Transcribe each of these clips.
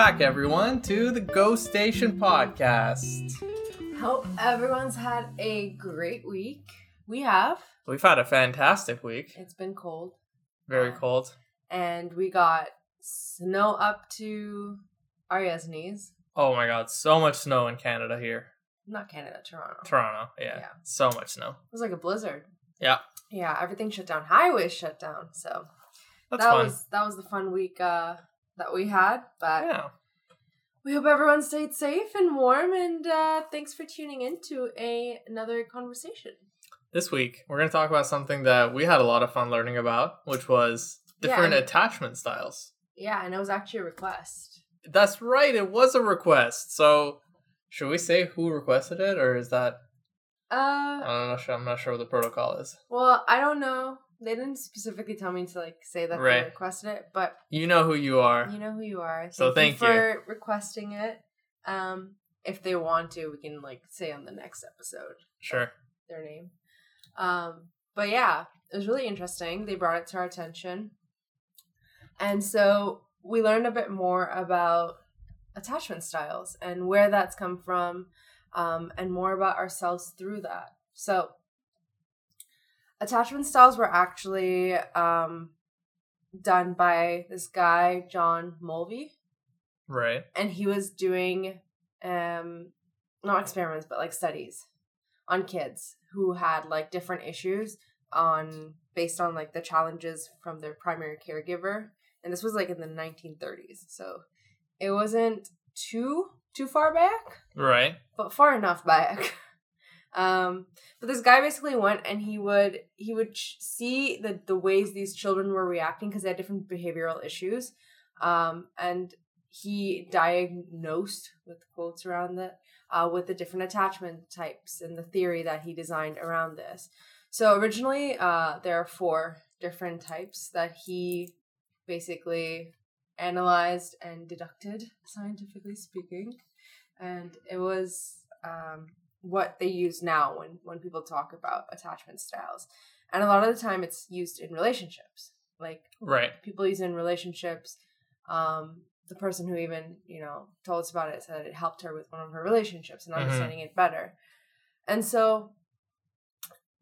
back, everyone, to the Ghost Station podcast. Hope everyone's had a great week. We have. We've had a fantastic week. It's been cold. Very Uh, cold. And we got snow up to Arya's knees. Oh my god, so much snow in Canada here. Not Canada, Toronto. Toronto, yeah. Yeah. So much snow. It was like a blizzard. Yeah. Yeah, everything shut down. Highways shut down. So That's that fun. was that was the fun week uh that we had. But yeah. we hope everyone stayed safe and warm and uh thanks for tuning in to a another conversation. This week, we're going to talk about something that we had a lot of fun learning about, which was Yeah, different and- attachment styles. Yeah, and it was actually a request. That's right, it was a request. So, should we say who requested it, or is that. Uh I'm not sure, I'm not sure what the protocol is. Well, I don't know. They didn't specifically tell me to like say that Right. they requested it, but You know who you are. you know who you are. So thank you. for requesting it. Um, if they want to, we can like say on the next episode Sure. their name. Um, but yeah, it was really interesting. They brought it to our attention, and so we learned a bit more about attachment styles and where that's come from, um, and more about ourselves through that. So, attachment styles were actually um, done by this guy John Bowlby Right. and he was doing um not experiments but like studies on kids who had like different issues on based on like the challenges from their primary caregiver and this was like in the 1930s so it wasn't too too far back Right. but far enough back. um, but this guy basically went and he would he would ch- see the the ways these children were reacting because they had different behavioral issues, um, and he diagnosed with quotes around that uh, with the different attachment types and the theory that he designed around this. So originally, uh, there are four different types that he basically analyzed and deducted, scientifically speaking and it was um, what they use now when when people talk about attachment styles. And a lot of the time it's used in relationships. Like Right. people use it in relationships. Um, the person who even you know told us about it said it helped her with one of her relationships and Mhm. understanding it better. And so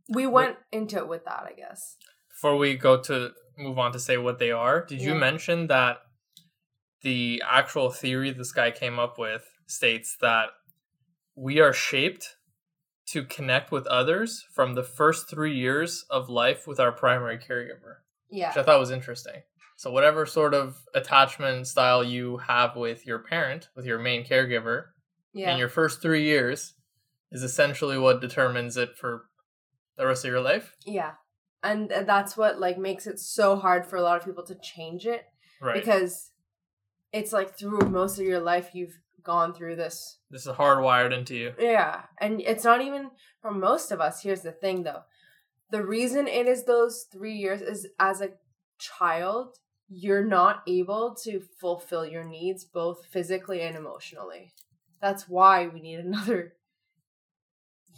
we went into it with that i guess. Before we go to move on to say what they are, did you mention that the actual theory this guy came up with states that we are shaped to connect with others from the first three years of life with our primary caregiver, yeah which I thought was interesting. So, whatever sort of attachment style you have with your parent, with your main caregiver, yeah in your first three years is essentially what determines it for the rest of your life. yeah and that's what like makes it so hard for a lot of people to change it Right. because it's like through most of your life you've gone through this. This is hardwired into you. yeah and it's not even for most of us here's the thing though. The reason it is those three years is as a child you're not able to fulfill your needs both physically and emotionally. That's why we need another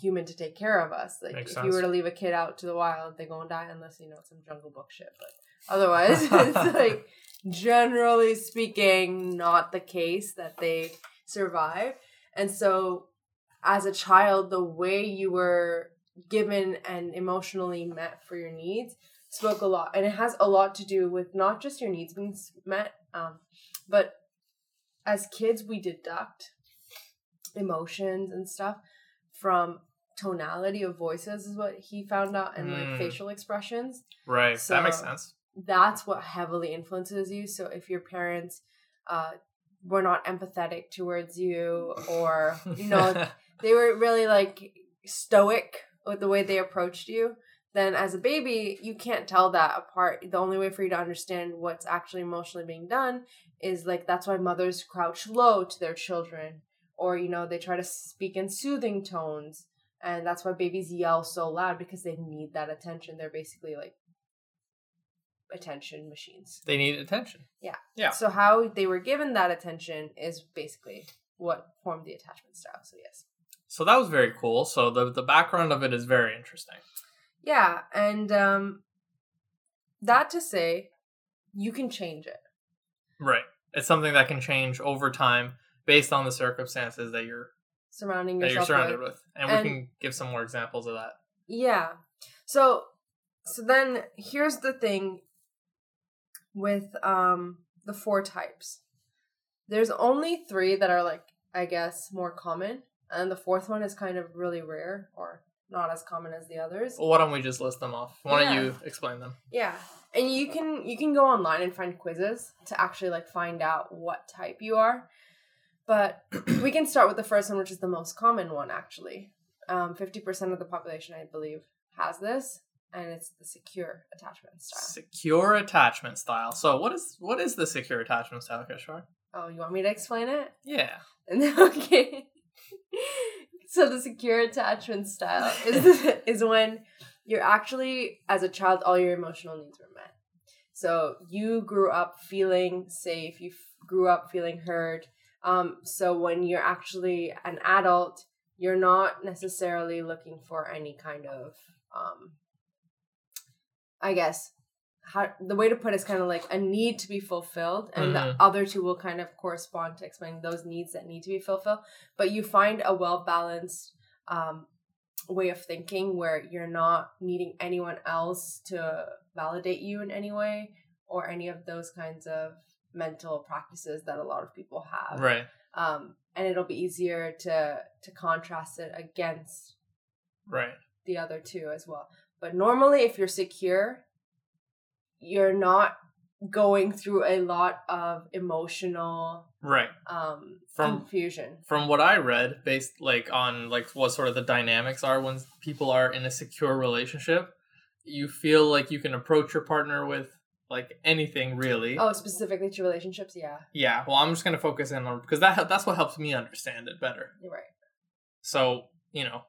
human to take care of us. Like Makes if you were to leave a kid out to the wild they go and die unless you know some jungle book shit but otherwise it's like generally speaking not the case that they survive and so as a child the way you were given and emotionally met for your needs spoke a lot and it has a lot to do with not just your needs being met um, but as kids we deduct emotions and stuff from tonality of voices is what he found out and Mm. like facial expressions Right. that makes sense. that's what heavily influences you. So if your parents uh, were not empathetic towards you, or you know they were really like stoic with the way they approached you, then as a baby you can't tell that apart. The only way for you to understand what's actually emotionally being done is like that's why mothers crouch low to their children, or you know they try to speak in soothing tones. And that's why babies yell so loud because they need that attention. They're basically like attention machines. they need attention. Yeah. Yeah. So how they were given that attention is basically what formed the attachment style. So yes. So that was very cool. So the the background of it is very interesting. Yeah, and um that to say you can change it. Right. It's something that can change over time based on the circumstances that you're surrounding that you're yourself surrounded with. with. And, And- we can give some more examples of that. Yeah. So so then here's the thing with um the four types. There's only 3 that are like I guess more common and the fourth one is kind of really rare or not as common as the others. Well, why don't we just list them off? Why don't you explain them? Yeah. And you can you can go online and find quizzes to actually like find out what type you are. But we can start with the first one, which is the most common one actually. Um, 50% of the population, I believe, has this, and it's the secure attachment style. Secure attachment style. So what is what is the secure attachment style, Kishore? Oh, you want me to explain it? Yeah. And then, okay. so the secure attachment style is is when you're actually as a child all your emotional needs were met. So you grew up feeling safe, you f- grew up feeling heard. Um so when you're actually an adult, you're not necessarily looking for any kind of um I guess how the way to put it is kind of like a need to be fulfilled and Mhm. the other two will kind of correspond to explaining those needs that need to be fulfilled but you find a well balanced um, way of thinking where you're not needing anyone else to validate you in any way or any of those kinds of mental practices that a lot of people have Right. um, and it'll be easier to to contrast it against Right. the other two as well. But normally, if you're secure, you're not going through a lot of emotional Right. um, From- confusion. From what I read, based like on like what sort of the dynamics are when people are in a secure relationship, you feel like you can approach your partner with like anything really. Oh, specifically to relationships, yeah, Yeah. Well, I'm just gonna focus in on because that that's what helps me understand it better. you're right. So you know,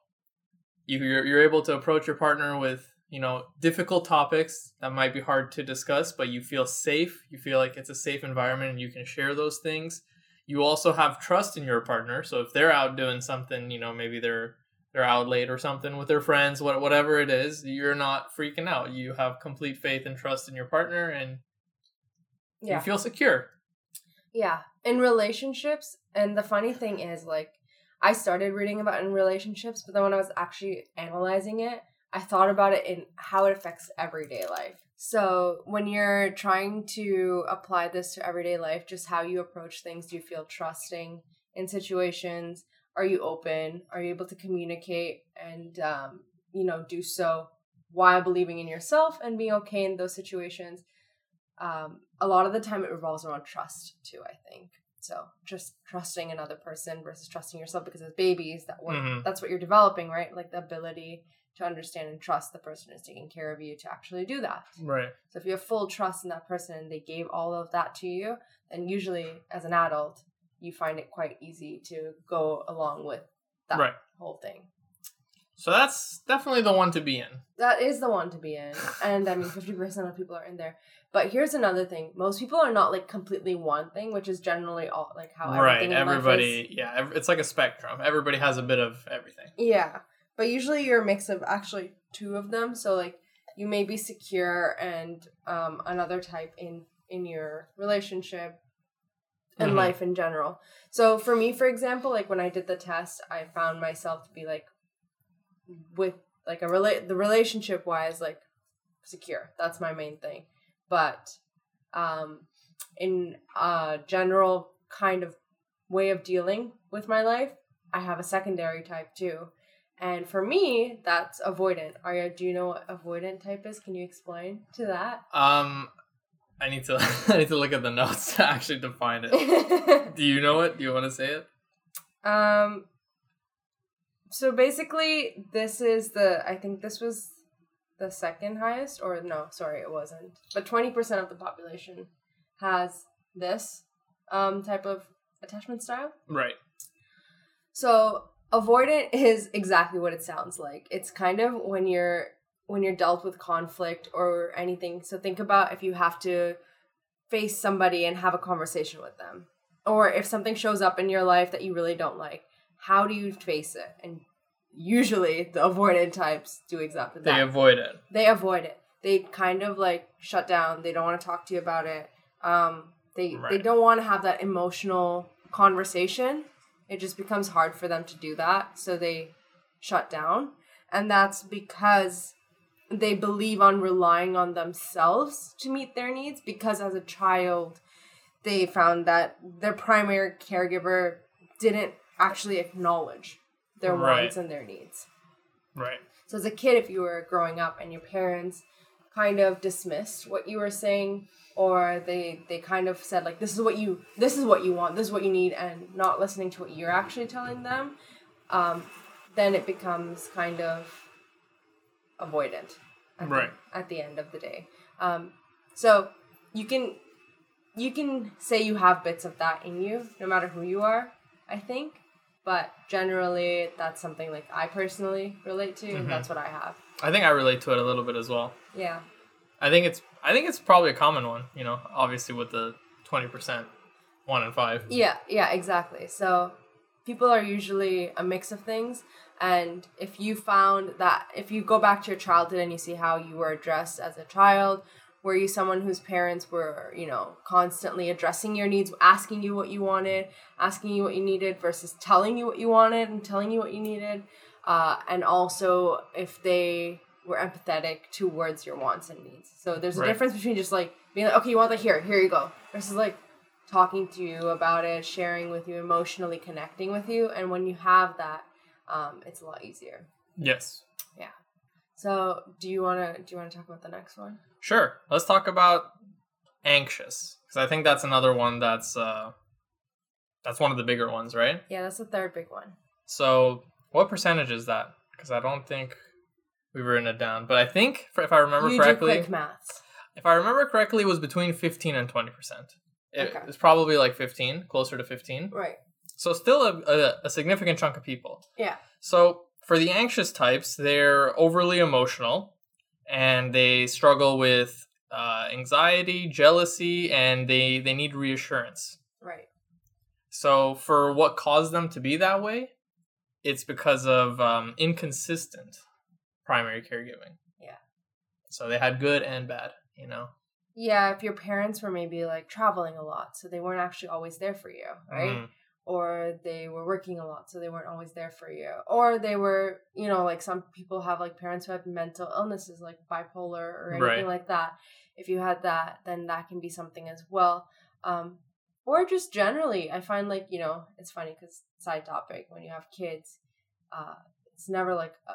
you're, you're able to approach your partner with you know difficult topics that might be hard to discuss, but you feel safe. You feel like it's a safe environment, and you can share those things. You also have trust in your partner. So if they're out doing something, you know, maybe they're they're out late or something with their friends, what whatever it is, you're not freaking out. You have complete faith and trust in your partner, and Yeah, you feel secure. yeah. In relationships, and the funny thing is, like, I started reading about in relationships, but then when I was actually analyzing it, I thought about it in how it affects everyday life. So, when you're trying to apply this to everyday life, just how you approach things, do you feel trusting in situations? Are you open? Are you able to communicate and, um, you know, do so while believing in yourself and being okay in those situations? Um, a lot of the time, it revolves around trust, too, I think. So, just trusting another person versus trusting yourself because as babies, that what, Mhm. that's what you're developing, right? Like the ability to understand and trust the person who's taking care of you to actually do that. Right. So if you have full trust in that person and they gave all of that to you, then usually as an adult, you find it quite easy to go along with that Right. whole thing. So that's definitely the one to be in. That is the one to be in. And I mean 50% of people are in there. But here's another thing. Most people are not like completely one thing, which is generally all like how right. everything in life is. Everybody, yeah, it's like a spectrum. Everybody has a bit of everything. Yeah. But usually you're a mix of actually two of them. So like you may be secure and um another type in in your relationship and Mhm. life in general. So for me, for example, like when I did the test, I found myself to be like with like a relate the relationship wise like secure. That's my main thing. But um in a general kind of way of dealing with my life, I have a secondary type too. And for me, that's avoidant. Arya, do you know what avoidant type is? Can you explain to that? Um, I need to I need to look at the notes to actually define it. Do you know it? Do you want to say it? um so basically this is the I think this was the second highest or no, sorry, it wasn't. But 20% of the population has this um type of attachment style. Right. So avoidant is exactly what it sounds like. It's kind of when you're when you're dealt with conflict or anything. So think about if you have to face somebody and have a conversation with them. Or if something shows up in your life that you really don't like, how do you face it? And usually the avoidant types do exactly that They avoid it. they avoid it. They kind of like shut down. They don't want to talk to you about it. Um, they they don't want to have that emotional conversation. It just becomes hard for them to do that, so they shut down, and that's because they believe on relying on themselves to meet their needs because as a child they found that their primary caregiver didn't actually acknowledge their Right. wants and their needs. Right. So as a kid, if you were growing up and your parents kind of dismissed what you were saying, or they they kind of said like this is what you this is what you want, this is what you need, and not listening to what you're actually telling them, um, then it becomes kind of avoidant. At Right. The, at the end of the day, um, so you can you can say you have bits of that in you, no matter who you are. I think. But generally, that's something like I personally relate to, Mhm. and that's what I have. I think I relate to it a little bit as well. Yeah. I think it's I think it's probably a common one, you know, obviously with the 20% 1 in 5. Yeah, yeah, exactly. So people are usually a mix of things. And if you found that, if you go back to your childhood and you see how you were addressed as a child, were you someone whose parents were, you know, constantly addressing your needs, asking you what you wanted, asking you what you needed versus telling you what you wanted and telling you what you needed? Uh, and also if they were empathetic towards your wants and needs. So there's a Right. difference between just like being like, okay, you want that here, here you go, versus like talking to you about it, sharing with you, emotionally connecting with you. And when you have that, um, it's a lot easier. Yes. Yeah. So do you wanna do you wanna talk about the next one? Sure. Let's talk about anxious cuz I think that's another one that's uh that's one of the bigger ones, right? Yeah, that's the third big one. So, what percentage is that? Cuz I don't think we've written it down, but I think if I remember you correctly, do quick maths. if I remember correctly it was between 15 and 20%. It, Okay. It's probably like 15, closer to 15. Right. So still a, a, a significant chunk of people. Yeah. So for the anxious types, they're overly emotional and they struggle with uh, anxiety, jealousy, and they, they need reassurance. Right. So for what caused them to be that way, it's because of um, inconsistent primary caregiving. Yeah. So they had good and bad, you know? Yeah, if your parents were maybe like traveling a lot, so they weren't actually always there for you, right? Mhm. Or they were working a lot, so they weren't always there for you. Or they were, you know, like some people have like parents who have mental illnesses like bipolar or anything Right. like that. If you had that, then that can be something as well. Um, or just generally, I find like, you know, it's funny because side topic, when you have kids, uh, it's never like a,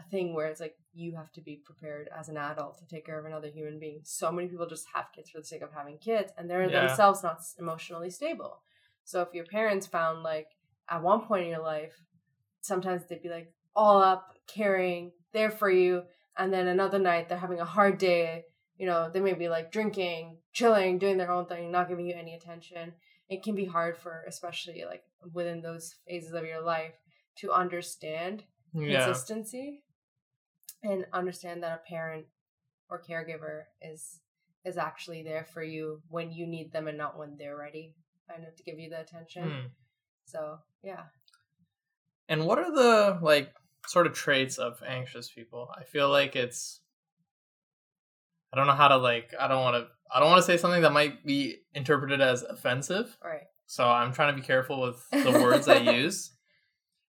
a thing where it's like you have to be prepared as an adult to take care of another human being. So many people just have kids for the sake of having kids, and they're Yeah. themselves not emotionally stable. So if your parents found like at one point in your life, sometimes they'd be like all up, caring, there for you, and then another night they're having a hard day. You know, they may be like drinking, chilling, doing their own thing, not giving you any attention. It can be hard for, especially like within those phases of your life, to understand Yeah. consistency and understand that a parent or caregiver is is actually there for you when you need them and not when they're ready kind of to give you the attention Hmm. so yeah And what are the like sort of traits of anxious people? I feel like it's I don't know how to like I don't want to I don't want to say something that might be interpreted as offensive. right So I'm trying to be careful with the words I use.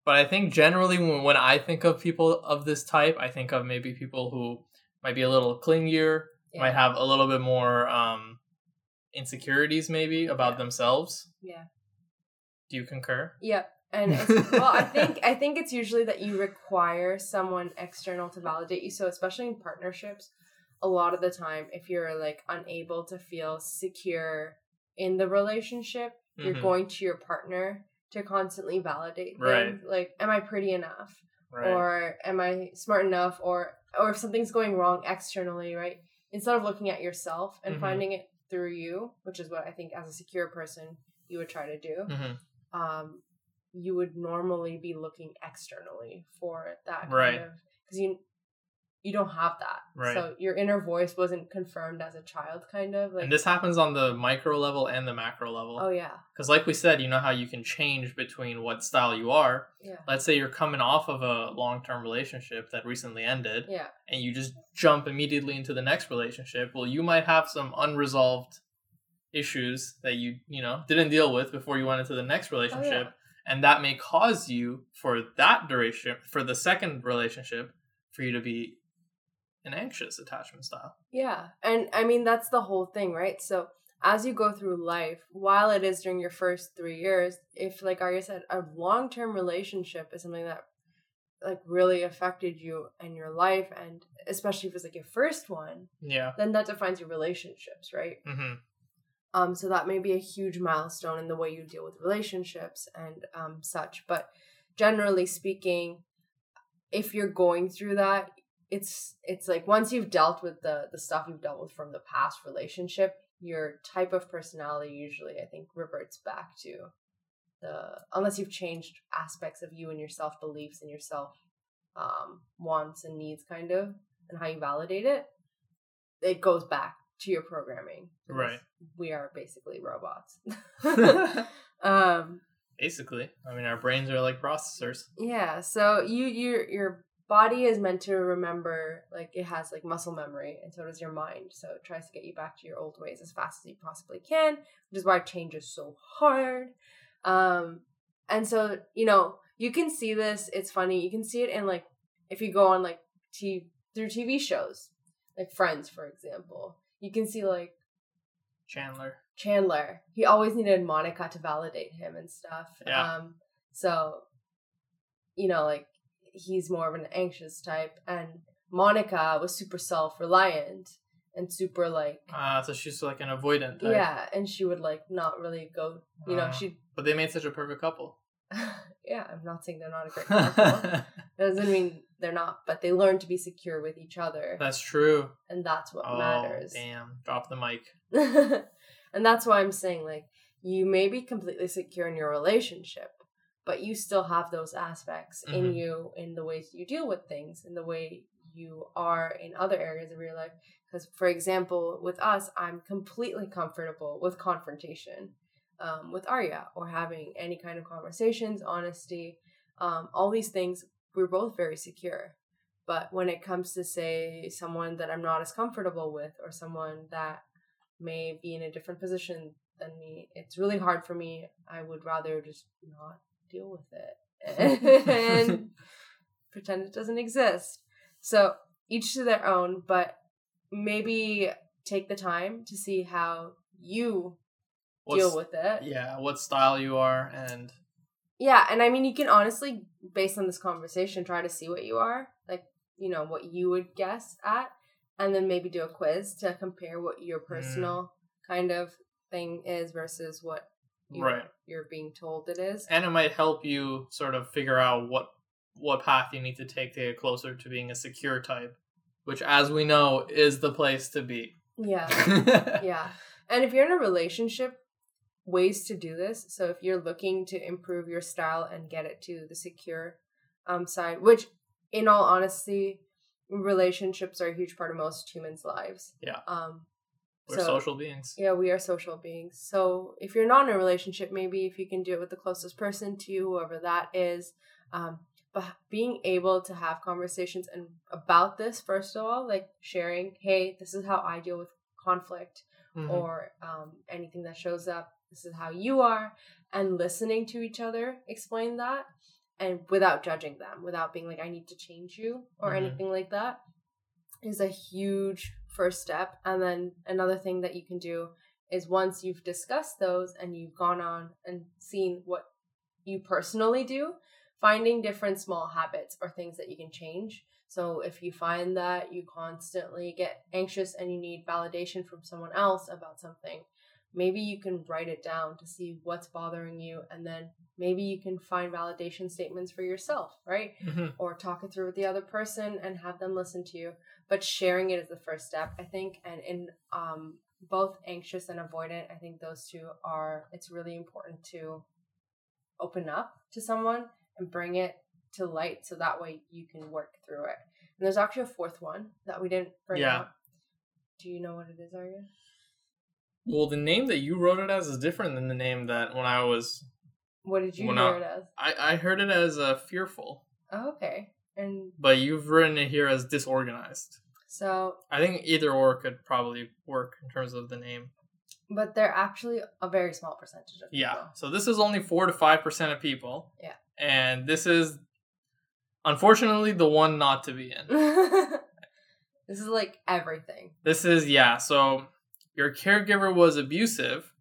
But I think generally when, when I think of people of this type, I think of maybe people who might be a little clingier, yeah might have a little bit more um insecurities maybe about Yeah. themselves. yeah Do you concur? Yep. And it's, well, I think I think it's usually that you require someone external to validate you. So especially in partnerships, a lot of the time, if you're like unable to feel secure in the relationship, you're Mhm. going to your partner to constantly validate Right. things. Like, am I pretty enough? Right. Or am I smart enough? Or or if something's going wrong externally, right? Instead of looking at yourself and Mhm. finding it through you, which is what I think as a secure person you would try to do Mhm. um, you would normally be looking externally for that kind Right. of because you you don't have that Right. so your inner voice wasn't confirmed as a child kind of like and this happens on the micro level and the macro level. oh yeah Because, like we said, you know how you can change between what style you are. yeah Let's say you're coming off of a long term relationship that recently ended, yeah and you just jump immediately into the next relationship. Well, you might have some unresolved issues that you you know didn't deal with before you went into the next oh, relationship, Oh, and that may cause you for that duration for the second relationship for you to be an anxious attachment style. Yeah. And I mean, that's the whole thing, right? So as you go through life, while it is during your first three years, if, like Arya said, a long term relationship is something that like really affected you and your life, and especially if it's like your first one, Yeah. then that defines your relationships, right? hmm Um, so that may be a huge milestone in the way you deal with relationships and um, such. But generally speaking, if you're going through that, it's it's like once you've dealt with the the stuff you've dealt with from the past relationship, your type of personality usually I think reverts back to the unless you've changed aspects of you and your self beliefs and your self um, wants and needs kind of and how you validate it, it goes back to your programming. Right. We are basically robots. um Basically, I mean, our brains are like processors. yeah, so you your your body is meant to remember like it has like muscle memory and so does your mind. So it tries to get you back to your old ways as fast as you possibly can, which is why change is so hard. Um and so, you know, you can see this, it's funny. You can see it in like if you go on like t- through TV shows, like Friends for example. You can see like Chandler. Chandler. He always needed Monica to validate him and stuff. Yeah. Um so you know, like he's more of an anxious type and Monica was super self-reliant and super like Ah, so she's like an avoidant type. yeah, and she would like not really go, you know, Ah. she But they made such a perfect couple. yeah, I'm not saying they're not a great couple. doesn't mean they're not, but they learn to be secure with each other That's true. and that's what oh, matters. damn. Drop the mic. and that's why I'm saying like you may be completely secure in your relationship, but you still have those aspects in Mhm. you in the ways you deal with things, in the way you are in other areas of your life. Because, for example, with us, I'm completely comfortable with confrontation um, with Arya or having any kind of conversations, honesty, um, all these things. We're both very secure. But when it comes to, say, someone that I'm not as comfortable with or someone that may be in a different position than me, it's really hard for me. I would rather just not deal with it and pretend it doesn't exist. So each to their own, but maybe take the time to see how you deal with it. Yeah, what style you are, and Yeah, and I mean, you can honestly, based on this conversation, try to see what you are, like, you know, what you would guess at, and then maybe do a quiz to compare what your mm. personal kind of thing is versus what you're, Right. you're being told it is. and it might help you sort of figure out what what path you need to take to get closer to being a secure type, which, as we know, is the place to be. Yeah, yeah. And if you're in a relationship, ways to do this. So if you're looking to improve your style and get it to the secure um, side, which, in all honesty, relationships are a huge part of most humans' lives. Yeah. Um, We're So- social beings. Yeah, we are social beings. So if you're not in a relationship, maybe if you can do it with the closest person to you, whoever that is, um, but being able to have conversations and about this first of all, like sharing, hey, this is how I deal with conflict Mhm. or um, anything that shows up. This is how you are, and listening to each other explain that, and without judging them, without being like, I need to change you or Mhm. anything like that, is a huge first step. And then another thing that you can do is once you've discussed those and you've gone on and seen what you personally do, finding different small habits or things that you can change. So if you find that you constantly get anxious and you need validation from someone else about something, maybe you can write it down to see what's bothering you and then maybe you can find validation statements for yourself, right? Mhm. or talk it through with the other person and have them listen to you but sharing it is the first step i think and in um both anxious and avoidant i think those two are it's really important to open up to someone and bring it to light so that way you can work through it. And there's actually a fourth one that we didn't bring Yeah. up. Do you know what it is Arya? Well, the name that you wrote it as is different than the name that when I was what did you hear not- it as? I, I heard it as uh, fearful, oh, okay and but you've written it here as disorganized. so I think either or could probably work in terms of the name. But they're actually a very small percentage of people. Yeah. So this is only 4 to 5% of people. Yeah. And this is unfortunately the one not to be in. this is like everything. This is yeah, so your caregiver was abusive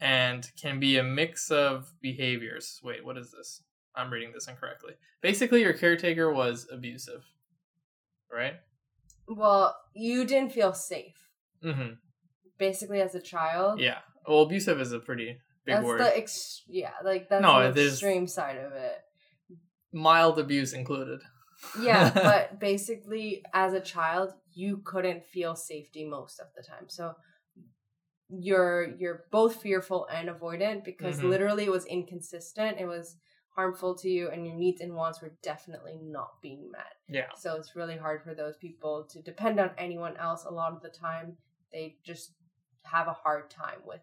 and can be a mix of behaviors. Wait, what is this? I'm reading this incorrectly. Basically, your caretaker was abusive. Right? Well, you didn't feel safe. Mm-hmm. Basically as a child. Yeah. Well, abusive is a pretty big that's word. the ex- yeah, like that's No, the extreme side of it. Mild abuse included. Yeah, but basically, as a child, you couldn't feel safety most of the time. So you're you're both fearful and avoidant because Mhm. literally it was inconsistent. It was harmful to you, and your needs and wants were definitely not being met. Yeah. So it's really hard for those people to depend on anyone else. A lot of the time, they just have a hard time with.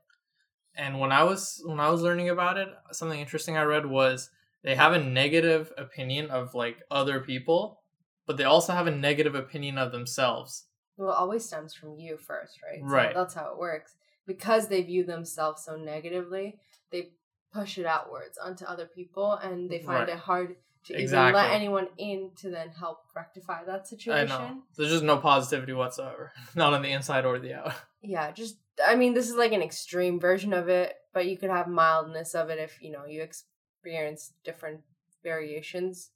And when I was when I was learning about it, something interesting I read was they have a negative opinion of like other people, but they also have a negative opinion of themselves. Well, it always stems from you first, right? Right. So that's how it works. Because they view themselves so negatively, they push it outwards onto other people, and they find Right. it hard to even let anyone in to then help rectify that I situation. know. There's just no positivity whatsoever. Not on the inside or the out. Yeah, just I mean, this is like an extreme version of it, but you could have mildness of it if you know you experience different variations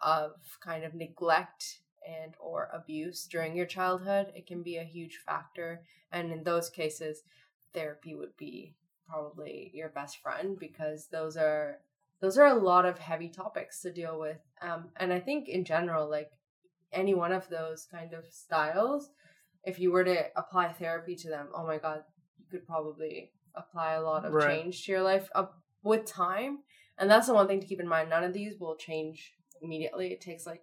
of kind of neglect and or abuse during your childhood. It can be a huge factor, and in those cases, therapy would be probably your best friend because those are those are a lot of heavy topics to deal with. Um, and I think in general, like any one of those kind of styles if you were to apply therapy to them, oh my god, you could probably apply a lot of Right. change to your life up with time. And that's the one thing to keep in mind. None of these will change immediately. It takes like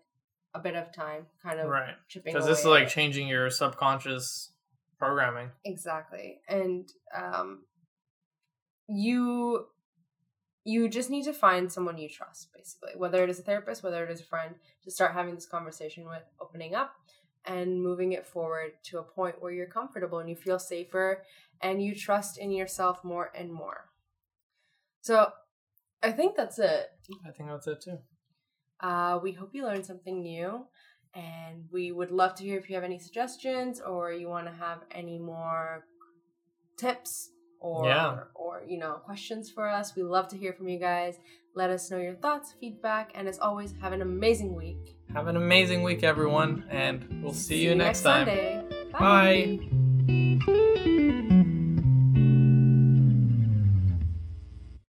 a bit of time, kind of Right. chipping Because this is like changing your subconscious programming. exactly, and um, you you just need to find someone you trust, basically, whether it is a therapist, whether it is a friend, to start having this conversation with, opening up, and moving it forward to a point where you're comfortable and you feel safer and you trust in yourself more and more. So, I think that's it. I think that's it too. Uh, we hope you learned something new, and we would love to hear if you have any suggestions or you want to have any more tips or Yeah. or you know questions for us. We love to hear from you guys. Let us know your thoughts, feedback, and as always, have an amazing week. Have an amazing week, everyone, and we'll see, you, next, time. Sunday. Bye.